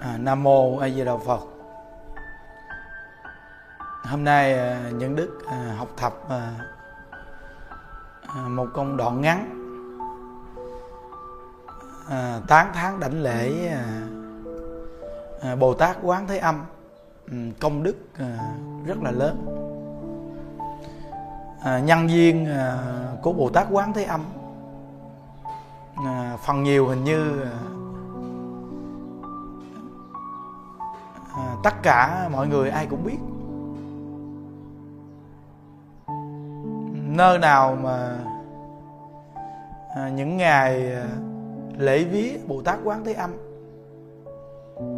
À, Nam mô A Di Đà Phật. Hôm nay à, những đức à, học tập à, à, một công đoạn ngắn à, tán thán đảnh lễ à, à, Bồ Tát Quán Thế Âm ừ, công đức à, rất là lớn. À, nhân duyên à, của Bồ Tát Quán Thế Âm à, phần nhiều hình như à, à, tất cả mọi người ai cũng biết. Nơi nào mà à, những ngày à, lễ vía bồ tát quán thế âm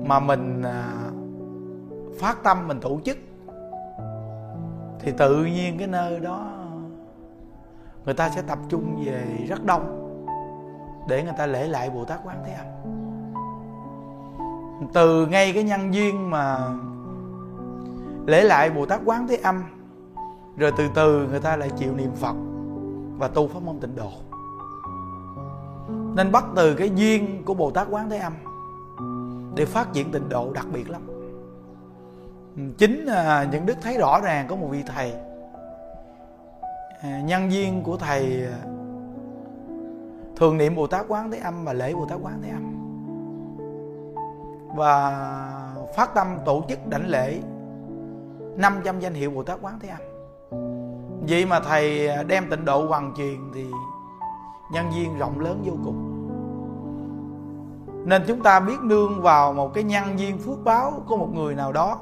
mà mình à, phát tâm mình tổ chức thì tự nhiên cái nơi đó người ta sẽ tập trung về rất đông để người ta lễ lại bồ tát quán thế âm từ ngay cái nhân duyên mà lễ lại bồ tát quán thế âm, rồi từ từ người ta lại chịu niệm phật và tu pháp môn tịnh độ. Nên bắt từ cái duyên của bồ tát quán thế âm để phát triển tịnh độ đặc biệt lắm. Chính à, những đức thấy rõ ràng có một vị thầy à, nhân duyên của thầy à, thường niệm bồ tát quán thế âm và lễ bồ tát quán thế âm và phát tâm tổ chức đảnh lễ 500 danh hiệu Bồ Tát Quán Thế Âm. Vậy mà Thầy đem tịnh độ hoàn truyền thì nhân viên rộng lớn vô cùng. Nên chúng ta biết nương vào một cái nhân viên phước báo của một người nào đó,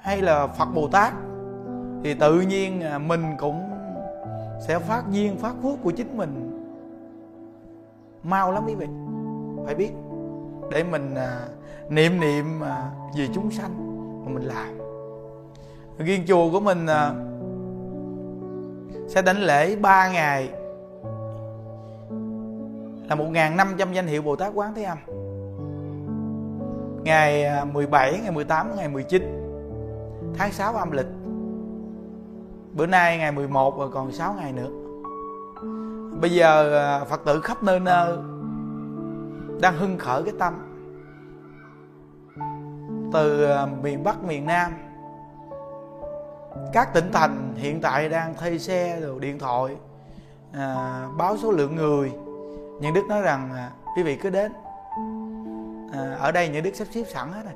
Hay là Phật Bồ Tát, Thì tự nhiên mình cũng sẽ phát duyên, phát phước của chính mình. Mau lắm quý vị, Phải biết để mình à, niệm niệm à, vì chúng sanh mà mình làm. Riêng chùa của mình à, sẽ đảnh lễ 3 ngày là 1.500 danh hiệu Bồ Tát Quán Thế Âm. Ngày à, 17, ngày 18, ngày 19 Tháng 6 âm lịch. Bữa nay ngày 11 rồi còn 6 ngày nữa. Bây giờ à, Phật tử khắp nơi nơi đang hưng khởi cái tâm. Từ ờ, miền Bắc miền Nam các tỉnh thành hiện tại đang thuê xe rồi điện thoại à, báo số lượng người. Những đức nói rằng à, quý vị cứ đến. À, ở đây những đức sắp xếp sẵn hết rồi.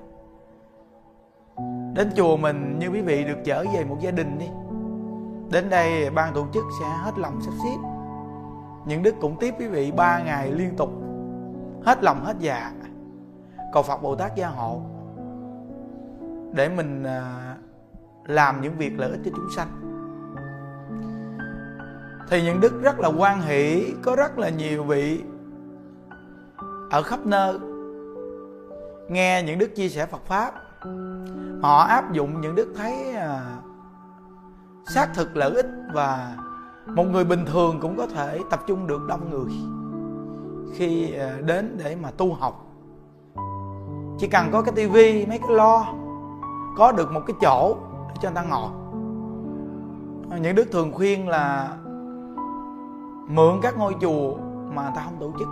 Đến chùa mình như quý vị được trở về một gia đình đi. Đến đây ban tổ chức sẽ hết lòng sắp xếp. Những đức cũng tiếp quý vị ba ngày liên tục hết lòng, hết dạ. Cầu phật bồ tát gia hộ. Để mình à, làm những việc lợi ích cho chúng sanh. Thì những đức rất là quan hỷ, có rất là nhiều vị ở khắp nơi nghe những đức chia sẻ phật pháp. Họ áp dụng những đức thấy à, xác thực lợi ích và một người bình thường cũng có thể tập trung được đông người khi ờ, đến để mà tu học. Chỉ cần có cái tivi, mấy cái lo, có được một cái chỗ để cho người ta ngồi. Những đức thường khuyên là mượn các ngôi chùa mà người ta không tổ chức.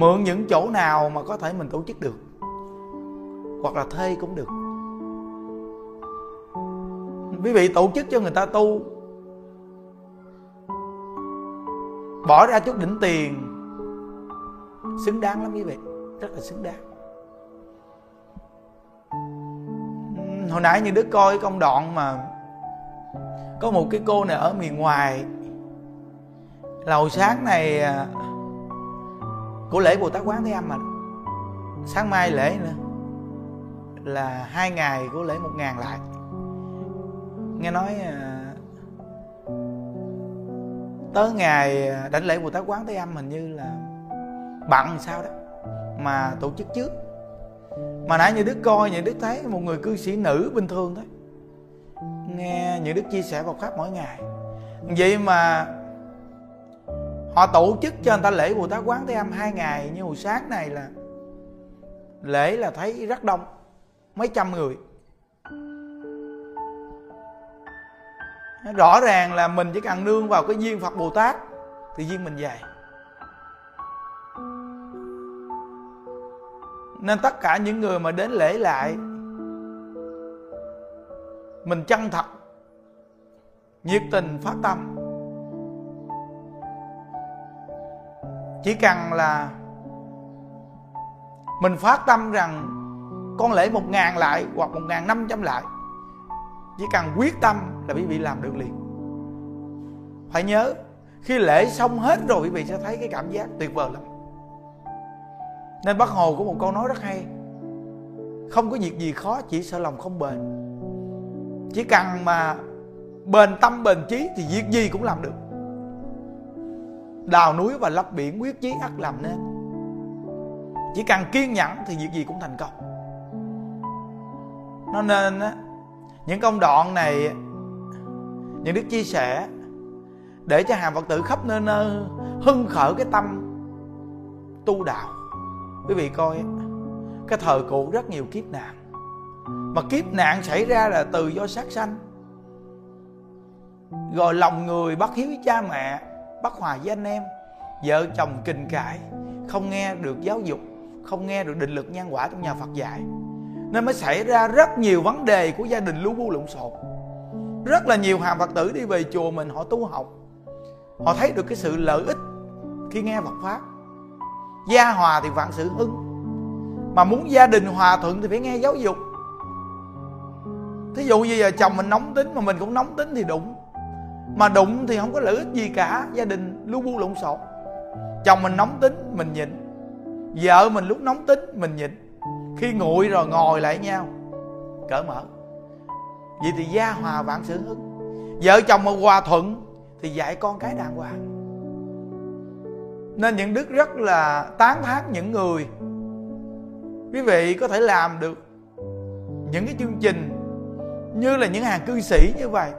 Mượn những chỗ nào mà có thể mình tổ chức được, hoặc là thuê cũng được. Quý vị tổ chức cho người ta tu, bỏ ra chút đỉnh tiền xứng đáng lắm quý vị rất là xứng đáng. Hồi nãy như đức coi công đoạn mà có một cái cô này ở miền ngoài. Là hồi sáng này à, của lễ bồ tát quán thế âm mà. Sáng mai lễ nữa. Là hai ngày của lễ một ngàn lại. Nghe nói à, tới ngày à, đảnh lễ bồ tát quán thế âm hình như là bận sao đó mà tổ chức trước. Mà nãy như đức coi, như đức thấy một người cư sĩ nữ bình thường thôi. Nghe những đức chia sẻ vào pháp mỗi ngày. Vậy mà họ tổ chức cho người ta lễ Bồ Tát Quán Thế Âm hai ngày, như hồi sáng này là lễ là thấy rất đông, mấy trăm người. Rõ ràng là mình chỉ cần nương vào cái duyên Phật Bồ Tát thì duyên mình dày nên tất cả những người mà đến lễ lại, mình chân thật, nhiệt tình phát tâm. Chỉ cần là mình phát tâm rằng con lễ một ngàn lại hoặc một ngàn năm trăm lại, chỉ cần quyết tâm là quý vị làm được liền. Phải nhớ, khi lễ xong hết rồi quý vị sẽ thấy cái cảm giác tuyệt vời lắm nên bác hồ có một câu nói rất hay. Không có việc gì khó, chỉ sợ lòng không bền. Chỉ cần mà bền tâm, bền trí thì việc gì cũng làm được. Đào núi và lấp biển, quyết chí ắt làm nên. Chỉ cần kiên nhẫn thì việc gì cũng thành công. Nó nên á, những công đoạn này, những đức chia sẻ để cho hàng phật tử khắp nơi nơi hưng khởi cái tâm tu đạo quý vị coi, cái thời cụ rất nhiều kiếp nạn. Mà kiếp nạn xảy ra là từ do sát sanh. Rồi lòng người bất hiếu với cha mẹ bất hòa với anh em. Vợ chồng kình cãi, không nghe được giáo dục, không nghe được định lực nhân quả trong nhà phật dạy. Nên mới xảy ra rất nhiều vấn đề của gia đình lu bu lộn xộn. Rất là nhiều hàng phật tử đi về chùa mình, họ tu học. Họ thấy được cái sự lợi ích khi nghe Phật pháp gia hòa thì vạn sự hưng mà muốn gia đình hòa thuận thì phải nghe giáo dục. Thí dụ như giờ chồng mình nóng tính mà mình cũng nóng tính thì đụng. Mà đụng thì không có lợi ích gì cả, gia đình lu bu lộn xộn. Chồng mình nóng tính, mình nhịn. Vợ mình lúc nóng tính, mình nhịn. Khi nguội rồi ngồi lại nhau cỡ mở. Vậy thì gia hòa vạn sự hưng vợ chồng mà hòa thuận thì dạy con cái đàng hoàng nên những đức rất là tán thán những người. Quý vị có thể làm được những cái chương trình như là những hàng cư sĩ như vậy.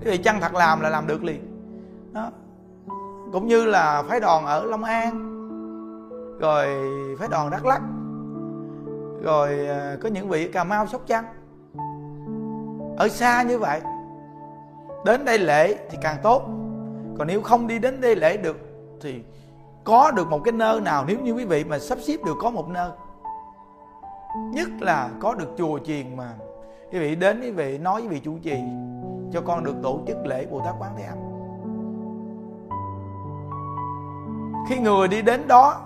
Quý vị chăng thật làm là làm được liền. Đó. Cũng như là phái đoàn ở long an, rồi phái đoàn đắk lắc rồi ờ, có những vị cà mau, sóc trăng. Ở xa như vậy, đến đây lễ thì càng tốt. Còn nếu không đi đến đây lễ được thì có được một cái nơi nào nếu như quý vị mà sắp xếp được có một nơi? Nhất là có được chùa chiền mà. Quý vị đến quý vị nói với vị chủ trì cho con được tổ chức lễ bồ tát quán thế âm. Khi người đi đến đó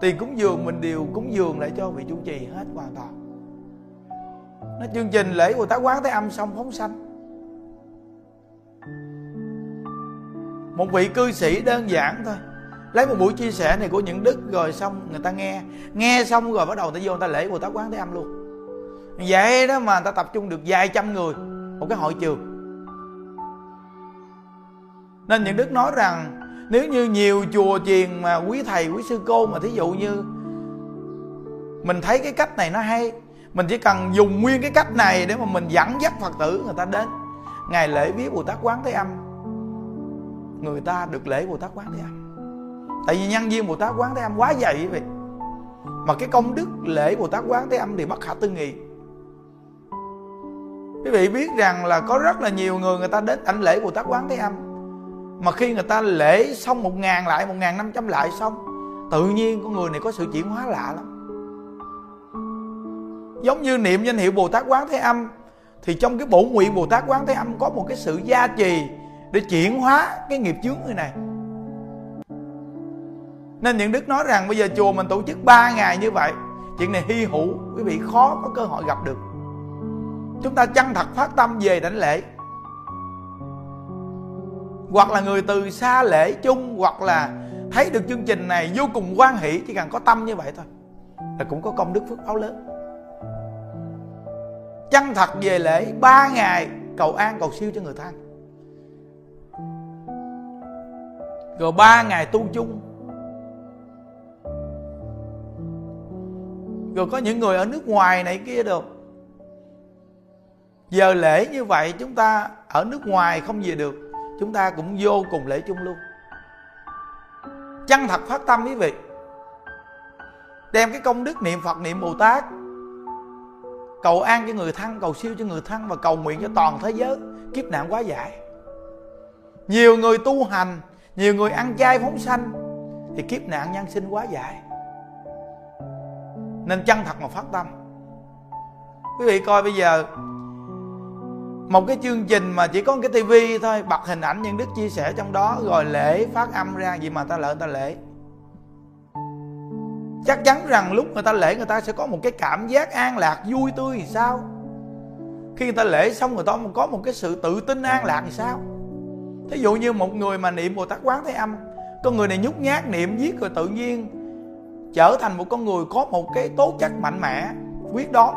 tiền cúng dường mình đều cúng dường lại cho vị chủ trì hết hoàn toàn. Nó chương trình lễ bồ tát quán thế âm xong phóng sanh. Một vị cư sĩ đơn giản thôi lấy một buổi chia sẻ này của những đức rồi xong người ta nghe. Nghe xong rồi bắt đầu ta vô người ta lễ bồ tát quán thế âm luôn. Vậy đó mà người ta tập trung được vài trăm người một cái hội trường. Nên những đức nói rằng, nếu như nhiều chùa chiền mà quý thầy, quý sư cô mà thí dụ như mình thấy cái cách này nó hay, mình chỉ cần dùng nguyên cái cách này để mà mình dẫn dắt phật tử người ta đến. Ngày lễ viết bồ tát quán thế âm. Người ta được lễ bồ tát quán thế âm tại vì nhân viên bồ tát quán thế âm quá dày quý vị. Mà cái công đức lễ bồ tát quán thế âm thì bất khả tư nghị. Quý vị biết rằng là có rất là nhiều người người ta đến ảnh lễ bồ tát quán thế âm. Mà khi người ta lễ xong một ngàn lại, một ngàn năm trăm lại xong, tự nhiên con người này có sự chuyển hóa lạ lắm. Giống như niệm danh hiệu bồ tát quán thế âm, thì trong cái bổ nguyện bồ tát quán thế âm có một cái sự gia trì để chuyển hóa cái nghiệp chướng người này nên những đức nói rằng bây giờ chùa mình tổ chức 3 ngày như vậy, chuyện này hy hữu, quý vị khó có cơ hội gặp được. Chúng ta chân thật phát tâm về đảnh lễ. Hoặc là người từ xa lễ chung, hoặc là thấy được chương trình này vô cùng quan hỷ, chỉ cần có tâm như vậy thôi, là cũng có công đức phước báo lớn. Chân thật về lễ, ba ngày, cầu an cầu siêu cho người thân. Rồi ba ngày tu chung rồi có những người ở nước ngoài này kia được giờ lễ như vậy chúng ta ở nước ngoài không về được, chúng ta cũng vô cùng lễ chung luôn. Chân thật phát tâm quý vị. Đem cái công đức niệm phật, niệm bồ tát, cầu an cho người thân, cầu siêu cho người thân và cầu nguyện cho toàn thế giới. Kiếp nạn quá giải nhiều người tu hành, nhiều người ăn chay phóng sanh, thì kiếp nạn nhân sinh quá dài nên chân thật mà phát tâm. Quý vị coi bây giờ, một cái chương trình mà chỉ có cái tivi thôi, bật hình ảnh những đức chia sẻ trong đó, rồi lễ phát âm ra gì mà ta lỡ, ta lễ. Chắc chắn rằng lúc người ta lễ, người ta sẽ có một cái cảm giác an lạc, vui tươi thì sao? Khi người ta lễ xong, người ta có một cái sự tự tin an lạc thì sao? Thí dụ như một người mà niệm bồ tát quán thế âm con người này nhút nhát, niệm viết rồi tự nhiên trở thành một con người có một cái tố chất mạnh mẽ, quyết đoán.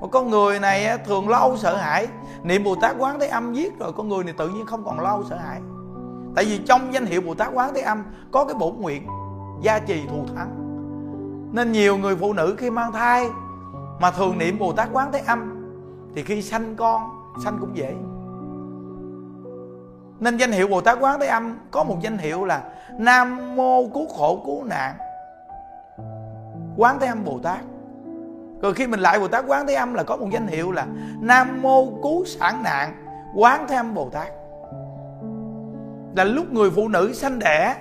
Một con người này thường lâu sợ hãi. Niệm bồ tát quán thế âm giết rồi, con người này tự nhiên không còn lâu sợ hãi. Tại vì trong danh hiệu bồ tát quán thế âm có cái bổn nguyện gia trì thù thắng. Nên nhiều người phụ nữ khi mang thai mà thường niệm bồ tát quán thế âm, thì khi sanh con, sanh cũng dễ. Nên danh hiệu bồ tát quán thế âm có một danh hiệu là nam mô cứu khổ cứu nạn quán thế âm bồ tát. Rồi khi mình lại bồ tát quán thế âm là có một danh hiệu là nam mô cứu sản nạn quán thế âm bồ tát. Là lúc người phụ nữ sanh đẻ,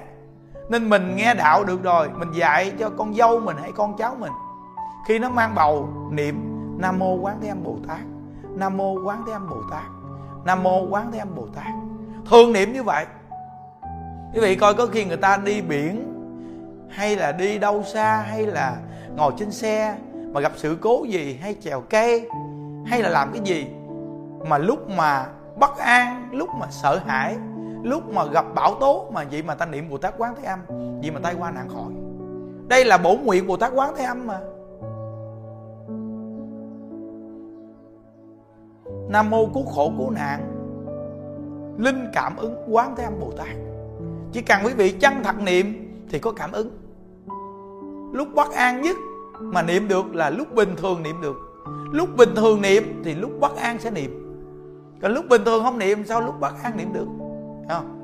nên mình nghe đạo được rồi, mình dạy cho con dâu mình hay con cháu mình. Khi nó mang bầu, niệm nam mô quán thế âm bồ tát, nam mô quán thế âm bồ tát, nam mô quán thế âm bồ tát. Thường niệm như vậy. Quý vị coi có khi người ta đi biển hay là đi đâu xa, hay là ngồi trên xe mà gặp sự cố gì, hay trèo cây, hay là làm cái gì mà lúc mà bất an, lúc mà sợ hãi, lúc mà gặp bão tố mà vậy mà ta niệm bồ tát quán thế âm, vậy mà tai qua nạn khỏi. Đây là bổ nguyện bồ tát quán thế âm mà. Nam mô cứu khổ cứu nạn. Linh cảm ứng quán thế âm bồ tát. Chỉ cần quý vị chân thật niệm thì có cảm ứng lúc bất an nhất mà niệm được là lúc bình thường niệm được. Lúc bình thường niệm thì lúc bất an sẽ niệm. Còn lúc bình thường không niệm, sao lúc bất an niệm được? Không?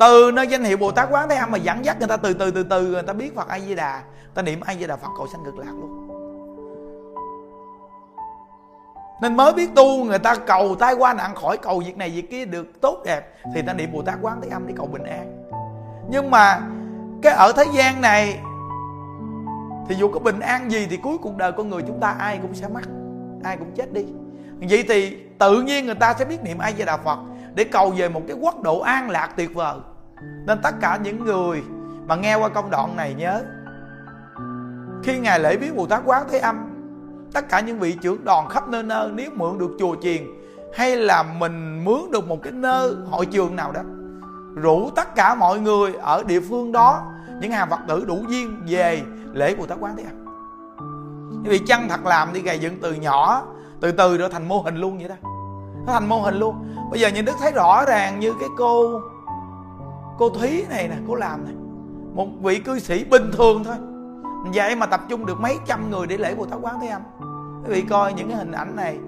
Từ nơi danh hiệu bồ tát quán thế âm mà dẫn dắt người ta từ từ từ từ, người ta biết phật a di đà ta niệm a di đà phật cầu sanh cực lạc luôn. Nên mới biết tu, người ta cầu tai qua nạn khỏi, cầu việc này việc kia được tốt đẹp, thì ta niệm bồ tát quán thế âm để cầu bình an. Nhưng mà cái ở thế gian này thì dù có bình an gì thì cuối cuộc đời con người chúng ta ai cũng sẽ mất ai cũng chết đi. Vậy thì tự nhiên người ta sẽ biết niệm a di đà phật để cầu về một cái quốc độ an lạc tuyệt vời. Nên tất cả những người mà nghe qua công đoạn này nhớ, khi ngài lễ biến bồ tát quán thế âm, tất cả những vị trưởng đoàn khắp nơi nơi nếu mượn được chùa chiền hay là mình mướn được một cái nơi hội trường nào đó, rủ tất cả mọi người ở địa phương đó những hàng phật tử đủ duyên về lễ bồ tát quán thế âm. Vì chân thật làm đi gầy dựng từ nhỏ, từ từ rồi thành mô hình luôn vậy đó. Nó thành mô hình luôn. Bây giờ những đức thấy rõ ràng như cái cô cô thúy này nè, cô làm này một vị cư sĩ bình thường thôi. Vậy mà tập trung được mấy trăm người để lễ bồ tát quán thế âm. Quý vị coi những cái hình ảnh này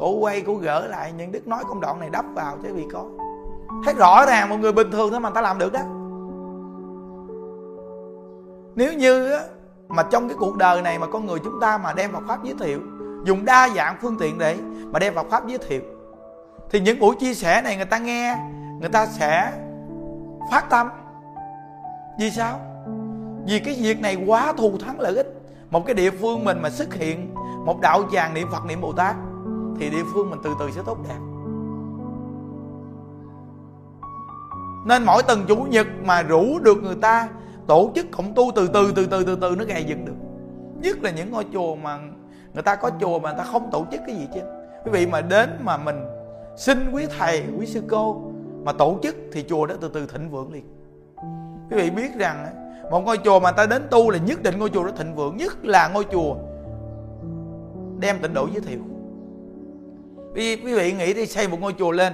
cổ quay cổ gỡ lại những đức nói công đoạn này đắp vào chứ vị coi thấy rõ ràng một người bình thường thôi mà ta làm được đó nếu như mà trong cái cuộc đời này mà con người chúng ta mà đem Phật pháp giới thiệu, dùng đa dạng phương tiện để mà đem Phật pháp giới thiệu, thì những buổi chia sẻ này người ta nghe, người ta sẽ phát tâm. Vì sao? Vì cái việc này quá thù thắng lợi ích. Một cái địa phương mình mà xuất hiện một đạo tràng niệm phật, niệm bồ tát, thì địa phương mình từ từ sẽ tốt đẹp. Nên mỗi tuần chủ nhật mà rủ được người ta tổ chức cộng tu từ từ từ từ từ từ nó gầy dựng được. Nhất là những ngôi chùa mà người ta có chùa mà người ta không tổ chức cái gì chứ. Quý vị mà đến mà mình xin quý thầy, quý sư cô mà tổ chức thì chùa đó từ từ thịnh vượng liền. Quý vị biết rằng một ngôi chùa mà ta đến tu là nhất định ngôi chùa đó thịnh vượng, nhất là ngôi chùa đem tịnh độ giới thiệu. Vì quý vị nghĩ đi, xây một ngôi chùa lên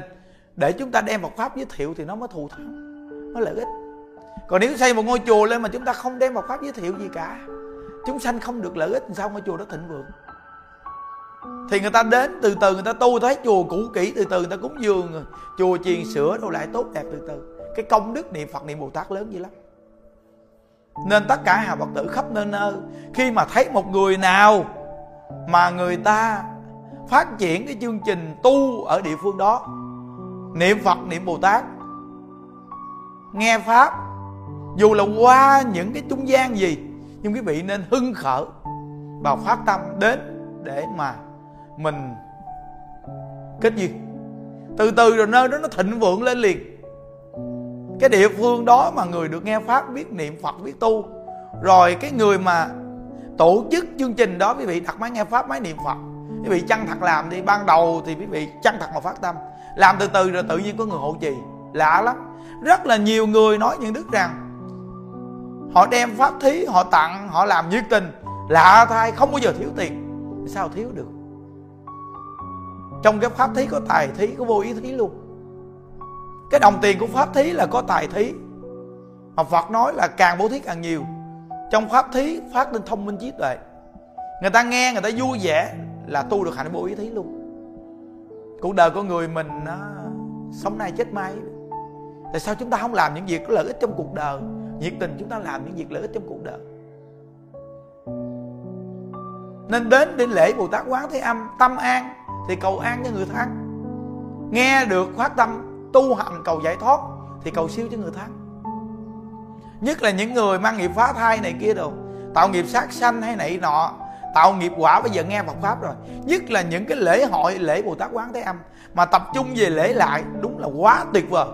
để chúng ta đem Phật pháp giới thiệu thì nó mới thù thắng, nó lợi ích còn nếu xây một ngôi chùa lên mà chúng ta không đem một pháp giới thiệu gì cả, chúng sanh không được lợi ích sao ngôi chùa đó thịnh vượng? Thì người ta đến, từ từ người ta tu thấy chùa cũ kỹ, từ từ người ta cúng dường, chùa chiền sửa đâu lại tốt đẹp từ từ. Cái công đức niệm phật, niệm bồ tát lớn dữ lắm. Nên tất cả hà phật tử khắp nơi nơi, khi mà thấy một người nào mà người ta phát triển cái chương trình tu ở địa phương đó, niệm phật, niệm bồ tát, nghe pháp dù là qua những cái trung gian gì, nhưng quý vị nên hưng khởi và phát tâm đến để mà mình kết duyên. Từ từ rồi nơi đó nó thịnh vượng lên liền. Cái địa phương đó mà người được nghe pháp, biết niệm phật, biết tu. Rồi cái người mà tổ chức chương trình đó, quý vị đặt máy nghe pháp, máy niệm phật. Quý vị chăng thật làm đi ban đầu thì quý vị chăng thật mà phát tâm. Làm từ từ rồi tự nhiên có người hộ trì. Lạ lắm. Rất là nhiều người nói những đức rằng họ đem pháp thí, họ tặng, họ làm nhiệt tình. Lạ thay, không bao giờ thiếu tiền. Sao thiếu được? Trong cái pháp thí có tài thí, có vô ý thí luôn. Cái đồng tiền của pháp thí là có tài thí. Mà phật nói là càng bố thí càng nhiều. Trong pháp thí, phát lên thông minh trí tuệ. Người ta nghe, người ta vui vẻ là tu được hạnh vô ý thí luôn. Cuộc đời của người mình nó sống nay chết mai tại sao chúng ta không làm những việc có lợi ích trong cuộc đời? Nhiệt tình chúng ta làm những việc lợi ích trong cuộc đời. Nên đến đến lễ bồ tát quán thế âm, tâm an, thì cầu an cho người thân nghe được phát tâm, tu hành cầu giải thoát, thì cầu siêu cho người thân nhất là những người mang nghiệp phá thai này kia đồ, tạo nghiệp sát sanh hay này nọ, tạo nghiệp quả, bây giờ nghe Phật pháp rồi. Nhất là những cái lễ hội, lễ Bồ Tát Quán Thế Âm, mà tập trung về lễ lại, đúng là quá tuyệt vời.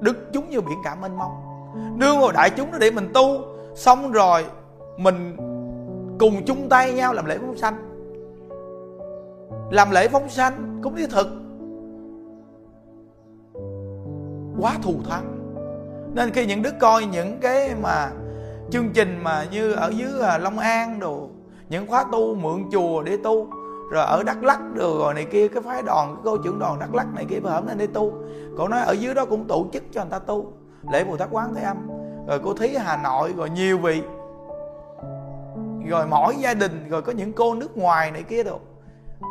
Đức chúng như biển cả mênh mông nương vào đại chúng đó để mình tu. Xong rồi mình cùng chung tay nhau làm lễ phóng sanh. Làm lễ phóng sanh cũng như thực. Quá thù thắng. Nên khi những đứa coi những cái mà chương trình mà như ở dưới à, Long An đồ, những khóa tu mượn chùa để tu, rồi ở Đắk Lắc đồ rồi này kia, cái phái đoàn, cái cô trưởng đoàn Đắk Lắc này kia phải lên đi tu. Cô nói ở dưới đó cũng tổ chức cho người ta tu lễ Bồ Tát Quán Thế Âm. Rồi cô Thí Hà Nội, rồi nhiều vị. Rồi mỗi gia đình, rồi có những cô nước ngoài này kia được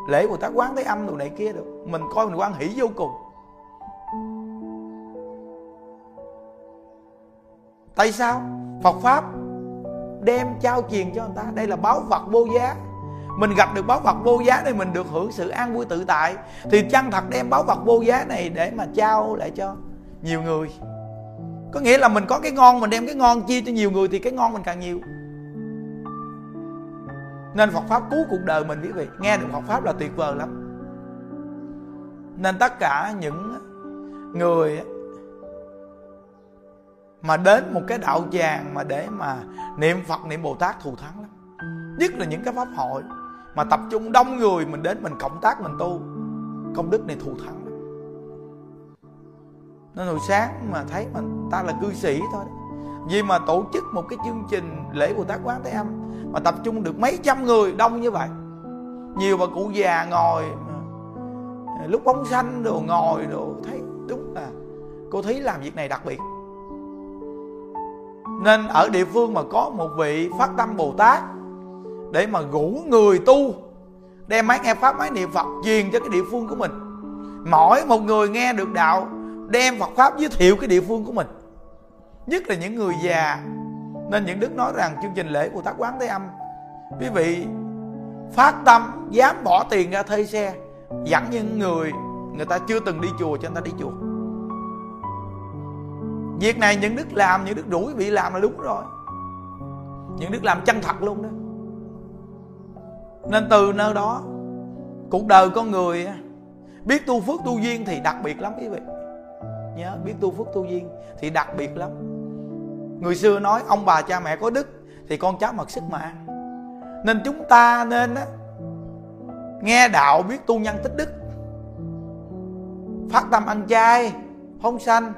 lễ Bồ Tát Quán Thế Âm đồ này kia được mình coi mình quan hỷ vô cùng. Tại sao? Phật pháp đem trao truyền cho người ta. Đây là báo vật vô giá. Mình gặp được báo vật vô giá này mình được hưởng sự an vui tự tại, thì chăng thật đem báo vật vô giá này để mà trao lại cho nhiều người có nghĩa là mình có cái ngon, mình đem cái ngon chia cho nhiều người thì cái ngon mình càng nhiều. Nên Phật pháp cứu cuộc đời mình quý vị. Nghe được Phật pháp là tuyệt vời lắm. Nên tất cả những người mà đến một cái đạo tràng mà để mà niệm Phật, niệm Bồ Tát thù thắng lắm. Nhất là những cái pháp hội mà tập trung đông người, mình đến mình cộng tác, mình tu. Công đức này thù thắng lắm. Nên hồi sáng mà thấy mình ta là cư sĩ thôi vì mà tổ chức một cái chương trình lễ Bồ Tát Quán Thế Âm mà tập trung được mấy trăm người đông như vậy. Nhiều bà cụ già ngồi, lúc bóng xanh đồ ngồi đồ, thấy đúng là cô thấy làm việc này đặc biệt. Nên ở địa phương mà có một vị phát tâm bồ tát để mà ngủ người tu, đem máy nghe pháp, máy niệm phật, truyền cho cái địa phương của mình. Mỗi một người nghe được đạo đem phật pháp giới thiệu cái địa phương của mình. Nhất là những người già. Nên những đức nói rằng chương trình lễ của tác quán thế âm, quý vị phát tâm, dám bỏ tiền ra thuê xe, dẫn những người người ta chưa từng đi chùa cho người ta đi chùa. Việc này những đức làm, những đức đuổi bị làm là đúng rồi. Những đức làm chân thật luôn đó. Nên từ nơi đó, cuộc đời con người biết tu phước tu duyên thì đặc biệt lắm quý vị nhớ, biết tu phước tu duyên thì đặc biệt lắm. Người xưa nói, ông bà cha mẹ có đức thì con cháu mặc sức mà ăn. Nên chúng ta nên á, nghe đạo biết tu nhân tích đức. Phát tâm ăn chay không sanh.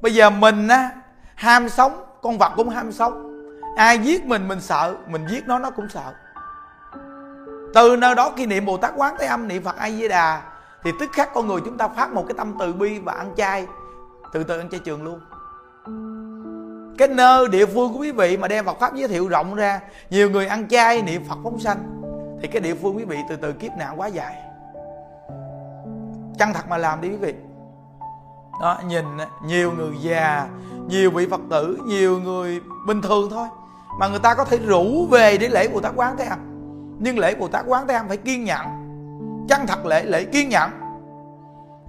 Bây giờ mình á, ham sống, con vật cũng ham sống. Ai giết mình mình sợ, mình giết nó nó cũng sợ. Từ nơi đó khi niệm bồ tát quán thế âm, niệm phật a di đà thì tức khắc con người chúng ta phát một cái tâm từ bi và ăn chay. Từ từ ăn chay trường luôn. Cái nơi địa phương của quý vị mà đem Phật pháp giới thiệu rộng ra, nhiều người ăn chay niệm Phật phóng sanh, thì cái địa phương quý vị từ từ kiếp nạn quá dài. Chân thật mà làm đi quý vị. Đó, nhìn, nhiều người già, nhiều vị phật tử, nhiều người bình thường thôi, mà người ta có thể rủ về để lễ bồ tát quán thế âm. Nhưng lễ bồ tát quán thế âm phải kiên nhẫn chân thật lễ lễ kiên nhẫn?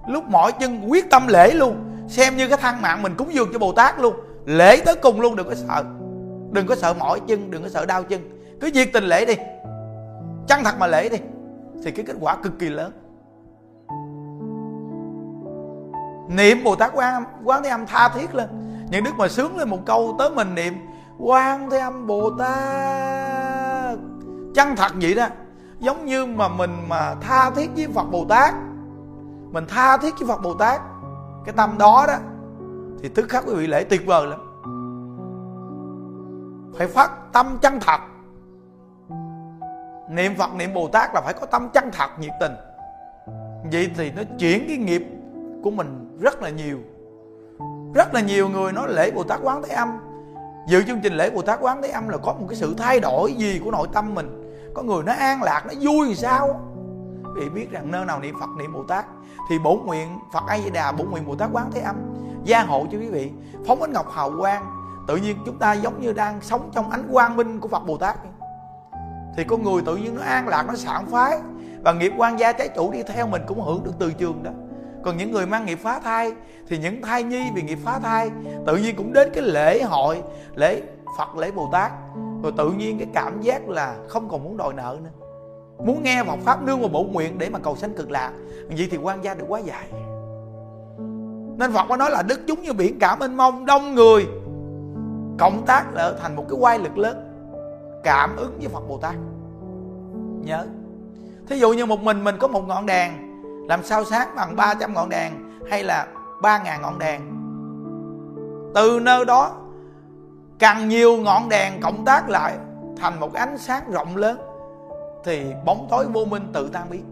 Lúc mỏi chân quyết tâm lễ luôn, xem như cái thăng mạng mình cúng dường cho bồ tát luôn. Lễ tới cùng luôn, đừng có sợ. Đừng có sợ mỏi chân, đừng có sợ đau chân. Cứ nhiệt tình lễ đi. Chân thật mà lễ đi, thì cái kết quả cực kỳ lớn. Niệm bồ tát quán quán thế âm tha thiết lên. Những đức mà sướng lên một câu tới mình niệm, quan thế âm bồ tát. Chân thật vậy đó? Giống như mà mình mà tha thiết với phật bồ tát. Mình tha thiết với phật bồ tát, cái tâm đó đó, thì tức khắc quý vị lễ tuyệt vời lắm. Phải phát tâm chân thật. Niệm phật, niệm bồ tát là phải có tâm chân thật, nhiệt tình. Vậy thì nó chuyển cái nghiệp của mình rất là nhiều. Rất là nhiều người nói lễ bồ tát quán thế âm. Dự chương trình lễ bồ tát quán thế âm là có một cái sự thay đổi gì của nội tâm mình có người nó an lạc nó vui thì sao? Vì biết rằng nơi nào niệm phật, niệm bồ tát. Thì bổn nguyện phật a di đà bổn nguyện bồ tát quán thế âm. Gia hộ cho quý vị. Phóng ánh ngọc hào quang. Tự nhiên chúng ta giống như đang sống trong ánh quang minh của phật bồ tát. Thì con người tự nhiên nó an lạc, nó sảng phái. Và nghiệp quan gia trái chủ đi theo mình cũng hưởng được từ trường đó. Còn những người mang nghiệp phá thai, thì những thai nhi vì nghiệp phá thai, tự nhiên cũng đến cái lễ hội, lễ phật, lễ bồ tát rồi tự nhiên cái cảm giác là không còn muốn đòi nợ nữa. Muốn nghe Phật pháp nương vào bổ nguyện để mà cầu sanh cực lạc. Vậy thì quan gia được quá dài. Nên Phật có nói là đức chúng như biển cả mênh mông, đông người. Cộng tác là thành một cái quay lực lớn. Cảm ứng với Phật Bồ Tát. Nhớ. Thí dụ như một mình mình có một ngọn đèn, làm sao sáng bằng 300 ngọn đèn hay là 3.000 ngọn đèn? Từ nơi đó càng nhiều ngọn đèn cộng tác lại thành một ánh sáng rộng lớn, thì bóng tối vô minh tự tan biến.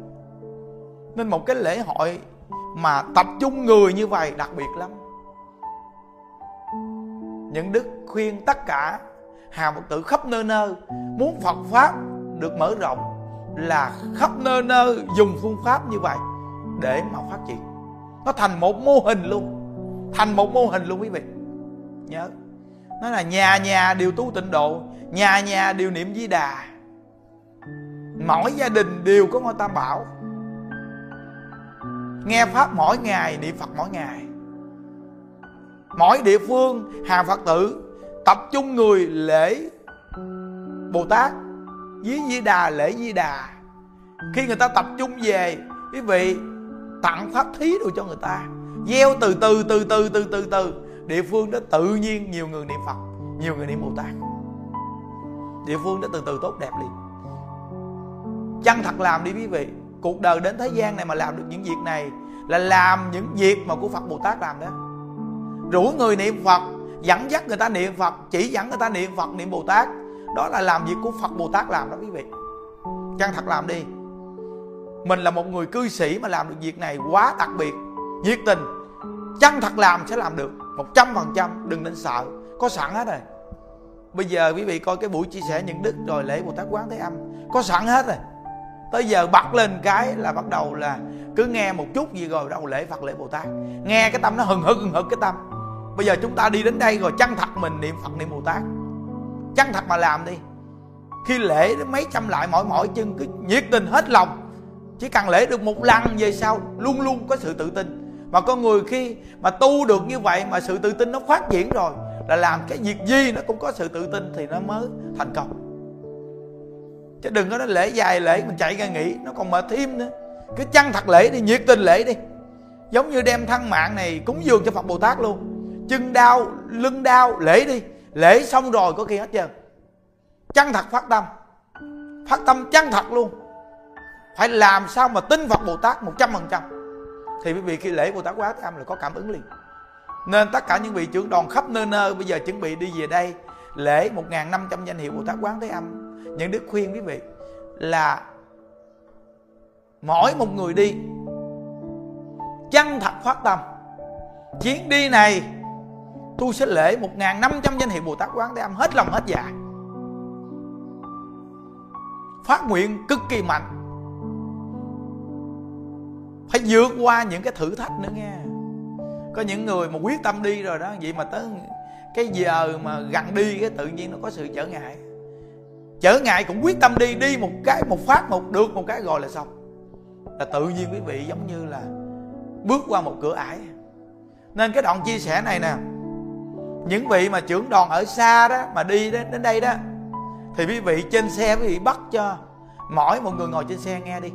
Nên một cái lễ hội mà tập trung người như vậy đặc biệt lắm. Những đức khuyên tất cả hàng phật tử khắp nơi nơi muốn phật pháp được mở rộng là khắp nơi nơi dùng phương pháp như vậy để mà phát triển. Nó thành một mô hình luôn, thành một mô hình luôn quý vị. Nhớ nó là nhà nhà đều tu tịnh độ, nhà nhà đều niệm di đà. Mỗi gia đình đều có ngôi tam bảo. Nghe pháp mỗi ngày, niệm phật mỗi ngày. Mỗi địa phương, hàng phật tử tập trung người lễ bồ tát, với di đà, lễ di đà. Khi người ta tập trung về, quý vị tặng pháp thí đồ cho người ta. Gieo từ từ từ từ từ từ từ địa phương đó tự nhiên nhiều người niệm phật, nhiều người niệm bồ tát địa phương đó từ từ tốt đẹp liền. Chân thật làm đi quý vị, cuộc đời đến thế gian này mà làm được những việc này là làm những việc mà của phật bồ tát làm đó. Rủ người niệm phật, dẫn dắt người ta niệm phật, chỉ dẫn người ta niệm phật, niệm bồ tát đó là làm việc của phật bồ tát làm đó quý vị. Chân thật làm đi, mình là một người cư sĩ mà làm được việc này quá đặc biệt, nhiệt tình chân thật làm sẽ làm được một trăm phần trăm, đừng nên sợ. Có sẵn hết rồi. Bây giờ quý vị coi cái buổi chia sẻ những đức rồi lễ bồ tát quán thế âm. Có sẵn hết rồi. Tới giờ bật lên cái là bắt đầu là cứ nghe một chút gì rồi bắt đầu lễ phật, lễ bồ tát. Nghe cái tâm nó hừng hực hừng hực cái tâm. Bây giờ chúng ta đi đến đây rồi chân thật mình niệm phật, niệm bồ tát. Chân thật mà làm đi. Khi lễ mấy trăm lại mỗi mỗi chân, cứ nhiệt tình hết lòng. Chỉ cần lễ được một lần về sau, luôn luôn có sự tự tin mà con người khi mà tu được như vậy mà sự tự tin nó phát triển rồi, là làm cái việc gì nó cũng có sự tự tin thì nó mới thành công. Chứ đừng có nói lễ dài lễ mình chạy ra nghỉ, nó còn mệt thêm nữa. Cứ chăng thật lễ đi, nhiệt tình lễ đi. Giống như đem thân mạng này cúng dường cho phật bồ tát luôn. Chân đau, lưng đau, lễ đi. Lễ xong rồi có khi hết trơn chân thật phát tâm. Phát tâm chân thật luôn. Phải làm sao mà tin phật bồ tát một trăm phần trăm thì quý vị khi lễ bồ tát quá âm là có cảm ứng liền. Nên tất cả những vị trưởng đoàn khắp nơi nơi bây giờ chuẩn bị đi về đây, lễ 1.500 danh hiệu Bồ Tát Quán Thế Âm. Những đức khuyên quý vị là mỗi một người đi, chân thật phát tâm. Chuyến đi này, tôi sẽ lễ 1.500 danh hiệu Bồ Tát Quán Thế Âm hết lòng hết dạ. Phát nguyện cực kỳ mạnh phải vượt qua những cái thử thách nữa nghe. Có những người mà quyết tâm đi rồi đó vậy mà tới cái giờ mà gần đi cái tự nhiên nó có sự trở ngại. Trở ngại cũng quyết tâm đi đi một cái một phát một được một cái rồi là xong. Là tự nhiên quý vị giống như là bước qua một cửa ải. Nên cái đoạn chia sẻ này nè những vị mà trưởng đoàn ở xa đó mà đi đến, đến đây đó thì quý vị trên xe quý vị bắt cho mỗi một người ngồi trên xe nghe đi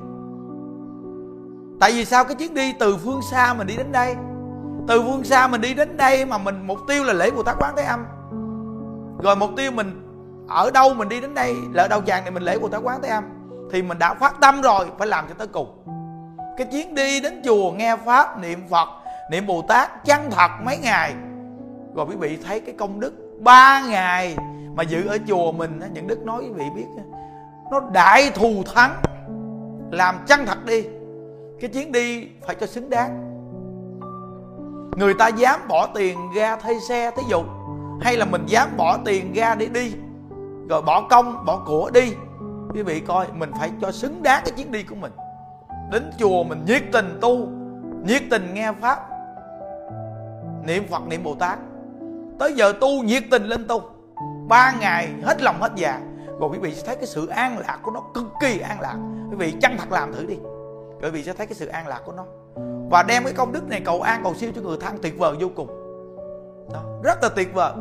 tại vì sao cái chuyến đi từ phương xa mình đi đến đây? Từ phương xa mình đi đến đây mà mình, mục tiêu là lễ bồ tát quán thế âm. Rồi mục tiêu mình ở đâu mình đi đến đây lợi đâu chàng này mình lễ bồ tát quán thế âm, thì mình đã phát tâm rồi, phải làm cho tới cùng. Cái chuyến đi đến chùa nghe pháp, niệm phật, niệm bồ tát chân thật mấy ngày? Rồi quý vị thấy cái công đức ba ngày mà giữ ở chùa mình những đức nói quý vị biết nó đại thù thắng, làm chân thật đi? Cái chuyến đi phải cho xứng đáng. Người ta dám bỏ tiền ra thuê xe thí dụ, hay là mình dám bỏ tiền ra để đi, rồi bỏ công, bỏ của đi. Quý vị coi, mình phải cho xứng đáng cái chuyến đi của mình. Đến chùa mình nhiệt tình tu, nhiệt tình nghe pháp, niệm phật, niệm bồ tát. Tới giờ tu nhiệt tình lên tu. Ba ngày hết lòng hết dạ. Rồi quý vị sẽ thấy cái sự an lạc của nó cực kỳ an lạc. Quý vị chân thật làm thử đi bởi vì sẽ thấy cái sự an lạc của nó. Và đem cái công đức này cầu an cầu siêu cho người thân tuyệt vời vô cùng. Đó, rất là tuyệt vời.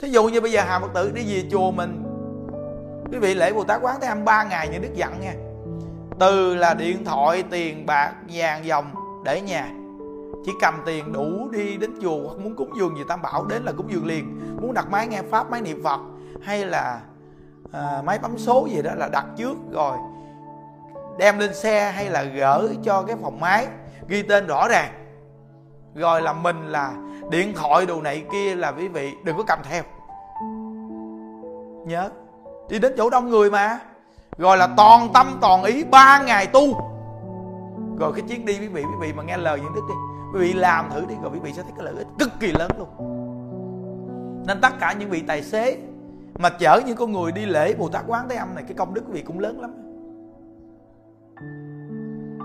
Thí dụ như bây giờ hà phật tử đi về chùa mình. Quý vị lễ bồ tát quán thế âm ba ngày như đức dặn nha. Từ là điện thoại tiền bạc vàng dòng để nhà. Chỉ cầm tiền đủ đi đến chùa hoặc muốn cúng dường gì tam bảo đến là cúng dường liền. Muốn đặt máy nghe pháp máy niệm phật hay là à, máy bấm số gì đó là đặt trước rồi đem lên xe hay là gửi cho cái phòng máy, ghi tên rõ ràng. Rồi là mình là điện thoại đồ này kia là quý vị đừng có cầm theo. Nhớ, đi đến chỗ đông người mà. Rồi là toàn tâm toàn ý ba ngày tu. Rồi cái chuyến đi quý vị quý vị mà nghe lời những đức đi. Quý vị làm thử đi, rồi quý vị sẽ thấy cái lợi ích cực kỳ lớn luôn. Nên tất cả những vị tài xế mà chở những con người đi lễ bồ tát quán thế âm này, cái công đức quý vị cũng lớn lắm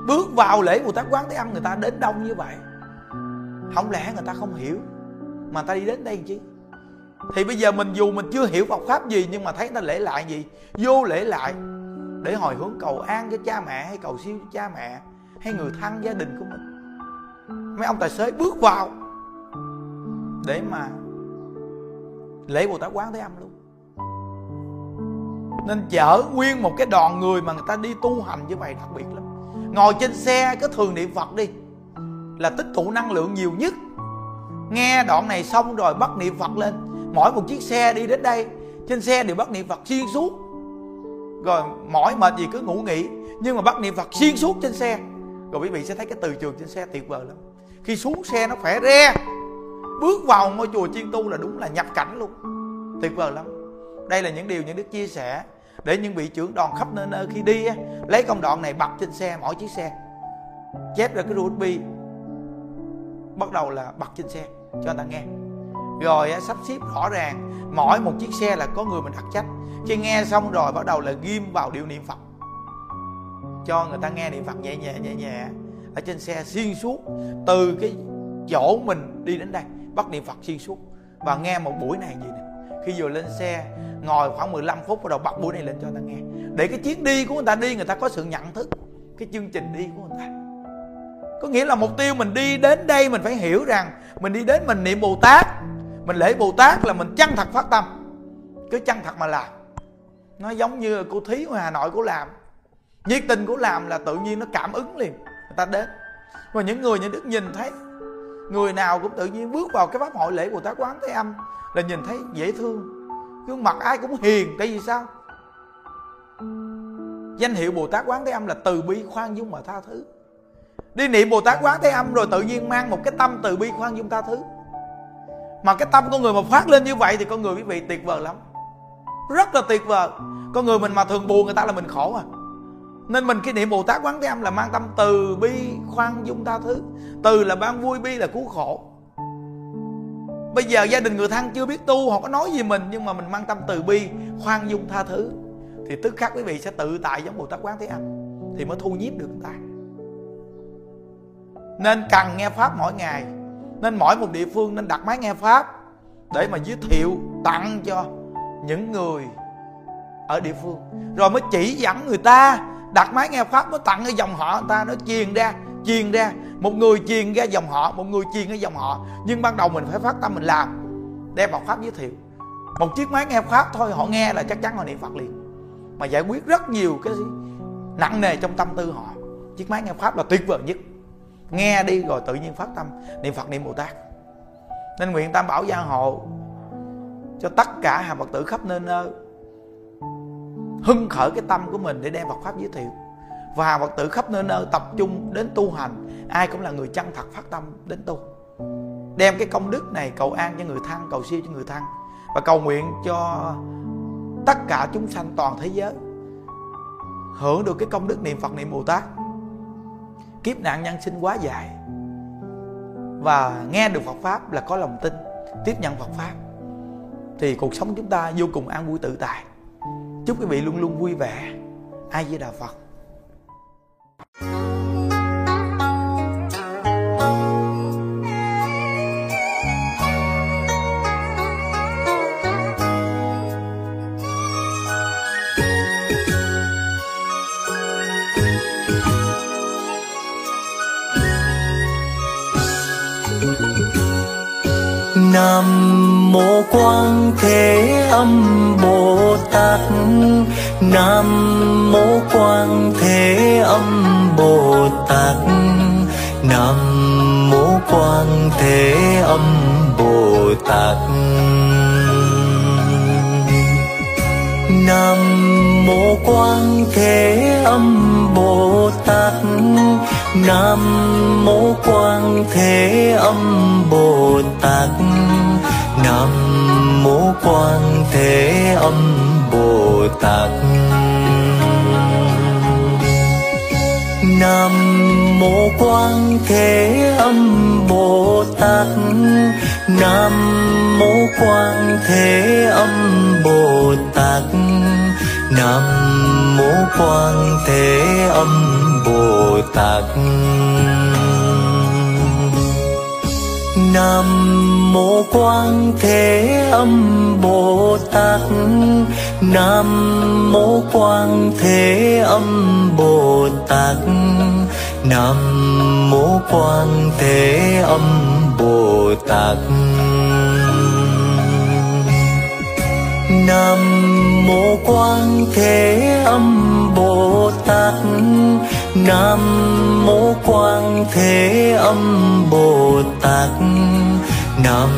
bước vào lễ bồ tát quán thế âm, người ta đến đông như vậy. Không lẽ người ta không hiểu? Mà ta đi đến đây chứ thì bây giờ mình dù mình chưa hiểu Phật pháp gì, nhưng mà thấy người ta lễ lại gì? Vô lễ lại để hồi hướng cầu an cho cha mẹ hay cầu siêu cho cha mẹ hay người thân gia đình của mình. Mấy ông tài xế bước vào để mà lễ bồ tát quán thế âm luôn. Nên chở nguyên một cái đoàn người mà người ta đi tu hành như vậy đặc biệt lắm ngồi trên xe, cứ thường niệm phật đi. Là tích tụ năng lượng nhiều nhất. Nghe đoạn này xong rồi bắt niệm phật lên. Mỗi một chiếc xe đi đến đây, trên xe đều bắt niệm phật xuyên suốt. Rồi mỏi mệt gì cứ ngủ nghỉ, nhưng mà bắt niệm phật xuyên suốt trên xe. Rồi quý vị sẽ thấy cái từ trường trên xe tuyệt vời lắm. Khi xuống xe nó khỏe re. Bước vào ngôi chùa chiên tu là đúng là nhập cảnh luôn. Tuyệt vời lắm. Đây là những điều những đức chia sẻ để những vị trưởng đoàn khắp nơi nơi khi đi lấy công đoạn này bật trên xe mỗi chiếc xe. Chép ra cái USB bắt đầu là bật trên xe, cho người ta nghe. Rồi sắp xếp rõ ràng, mỗi một chiếc xe là có người mình đặt trách khi nghe xong rồi bắt đầu là ghim vào điệu niệm phật. Cho người ta nghe niệm phật nhẹ nhẹ nhẹ nhẹ, ở trên xe xuyên suốt, từ cái chỗ mình đi đến đây, bắt niệm phật xuyên suốt. Và nghe một buổi này gì nè khi vừa lên xe ngồi khoảng 15 phút bắt đầu bật buổi này lên cho người ta nghe. Để cái chuyến đi của người ta đi, người ta có sự nhận thức. Cái chương trình đi của người ta. Có nghĩa là mục tiêu mình đi đến đây mình phải hiểu rằng mình đi đến mình niệm bồ tát, mình lễ bồ tát là mình chân thật phát tâm. Cứ chân thật mà làm. Nó giống như cô thí ngoài hà nội của làm. Nhiệt tình của làm là tự nhiên nó cảm ứng liền. Người ta đến. Và những người những đức nhìn thấy, người nào cũng tự nhiên bước vào cái pháp hội lễ bồ tát quán thế âm là nhìn thấy dễ thương gương mặt ai cũng hiền, tại vì sao? Danh hiệu bồ tát quán thế âm là từ bi khoan dung mà tha thứ. Đi niệm bồ tát quán thế âm rồi tự nhiên mang một cái tâm từ bi khoan dung tha thứ. Mà cái tâm con người mà phát lên như vậy thì con người quý vị tuyệt vời lắm. Rất là tuyệt vời. Con người mình mà thường buồn người ta là mình khổ à. Nên mình khi niệm bồ tát quán thế âm là mang tâm từ bi khoan dung tha thứ. Từ là ban vui, bi là cứu khổ bây giờ gia đình người thân chưa biết tu, họ có nói gì mình, nhưng mà mình mang tâm từ bi, khoan dung tha thứ. Thì tức khắc quý vị sẽ tự tại giống bồ tát quán thế âm, thì mới thu nhiếp được người ta. Nên cần nghe pháp mỗi ngày, nên mỗi một địa phương nên đặt máy nghe pháp để mà giới thiệu, tặng cho những người ở địa phương. Rồi mới chỉ dẫn người ta, đặt máy nghe pháp, mới tặng cái dòng họ người ta, nó truyền ra truyền ra, một người truyền ra dòng họ, một người truyền ra dòng họ. Nhưng ban đầu mình phải phát tâm mình làm, đem vào pháp giới thiệu. Một chiếc máy nghe pháp thôi, họ nghe là chắc chắn họ niệm Phật liền. Mà giải quyết rất nhiều cái nặng nề trong tâm tư họ. Chiếc máy nghe pháp là tuyệt vời nhất. Nghe đi rồi tự nhiên phát tâm, niệm Phật, niệm Bồ Tát. Nên nguyện Tam Bảo gia hộ cho tất cả hàng Phật tử khắp nơi nơi hưng khởi cái tâm của mình để đem Phật pháp giới thiệu và Phật tử khắp nơi nơi tập trung đến tu hành. Ai cũng là người chân thật phát tâm đến tu. Đem cái công đức này cầu an cho người thân, cầu siêu cho người thân. Và cầu nguyện cho tất cả chúng sanh toàn thế giới. Hưởng được cái công đức niệm Phật, niệm Bồ Tát. Kiếp nạn nhân sinh quá dài. Và nghe được Phật pháp là có lòng tin, tiếp nhận Phật pháp, thì cuộc sống chúng ta vô cùng an vui tự tại. Chúc quý vị luôn luôn vui vẻ. Ai với đạo Phật. Nam mô quang Thế Âm Bồ Tát. Nam mô quang Thế Âm Bồ Tát Nam mô Quan Thế Âm Bồ Tát Nam mô Quan Thế Âm Bồ Tát Nam mô Quan Thế Âm Bồ Tát Nam mô Quan Thế Âm Bồ Tát mô Quan Thế Âm Bồ Tát Nam mô Quan Thế Âm Bồ Tát Nam mô Quan Thế Âm Bồ Tát Nam mô Quan Thế Âm Bồ Tát Nam mô Quan Thế Âm Bồ Tát Nam mô Quan Thế Âm Bồ Tát. Nam mô Quan Thế Âm Bồ Tát. Nam mô Quan Thế Âm Bồ Tát. Nam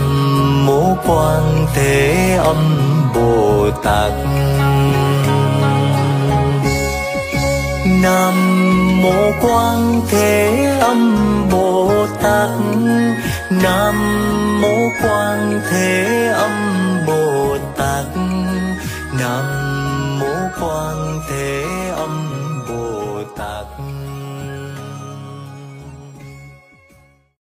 mô Quan Thế Âm Bồ Tát. Nam mô quang Thế Âm Bồ Tát Nam mô quang Thế Âm Bồ Tát Nam mô quang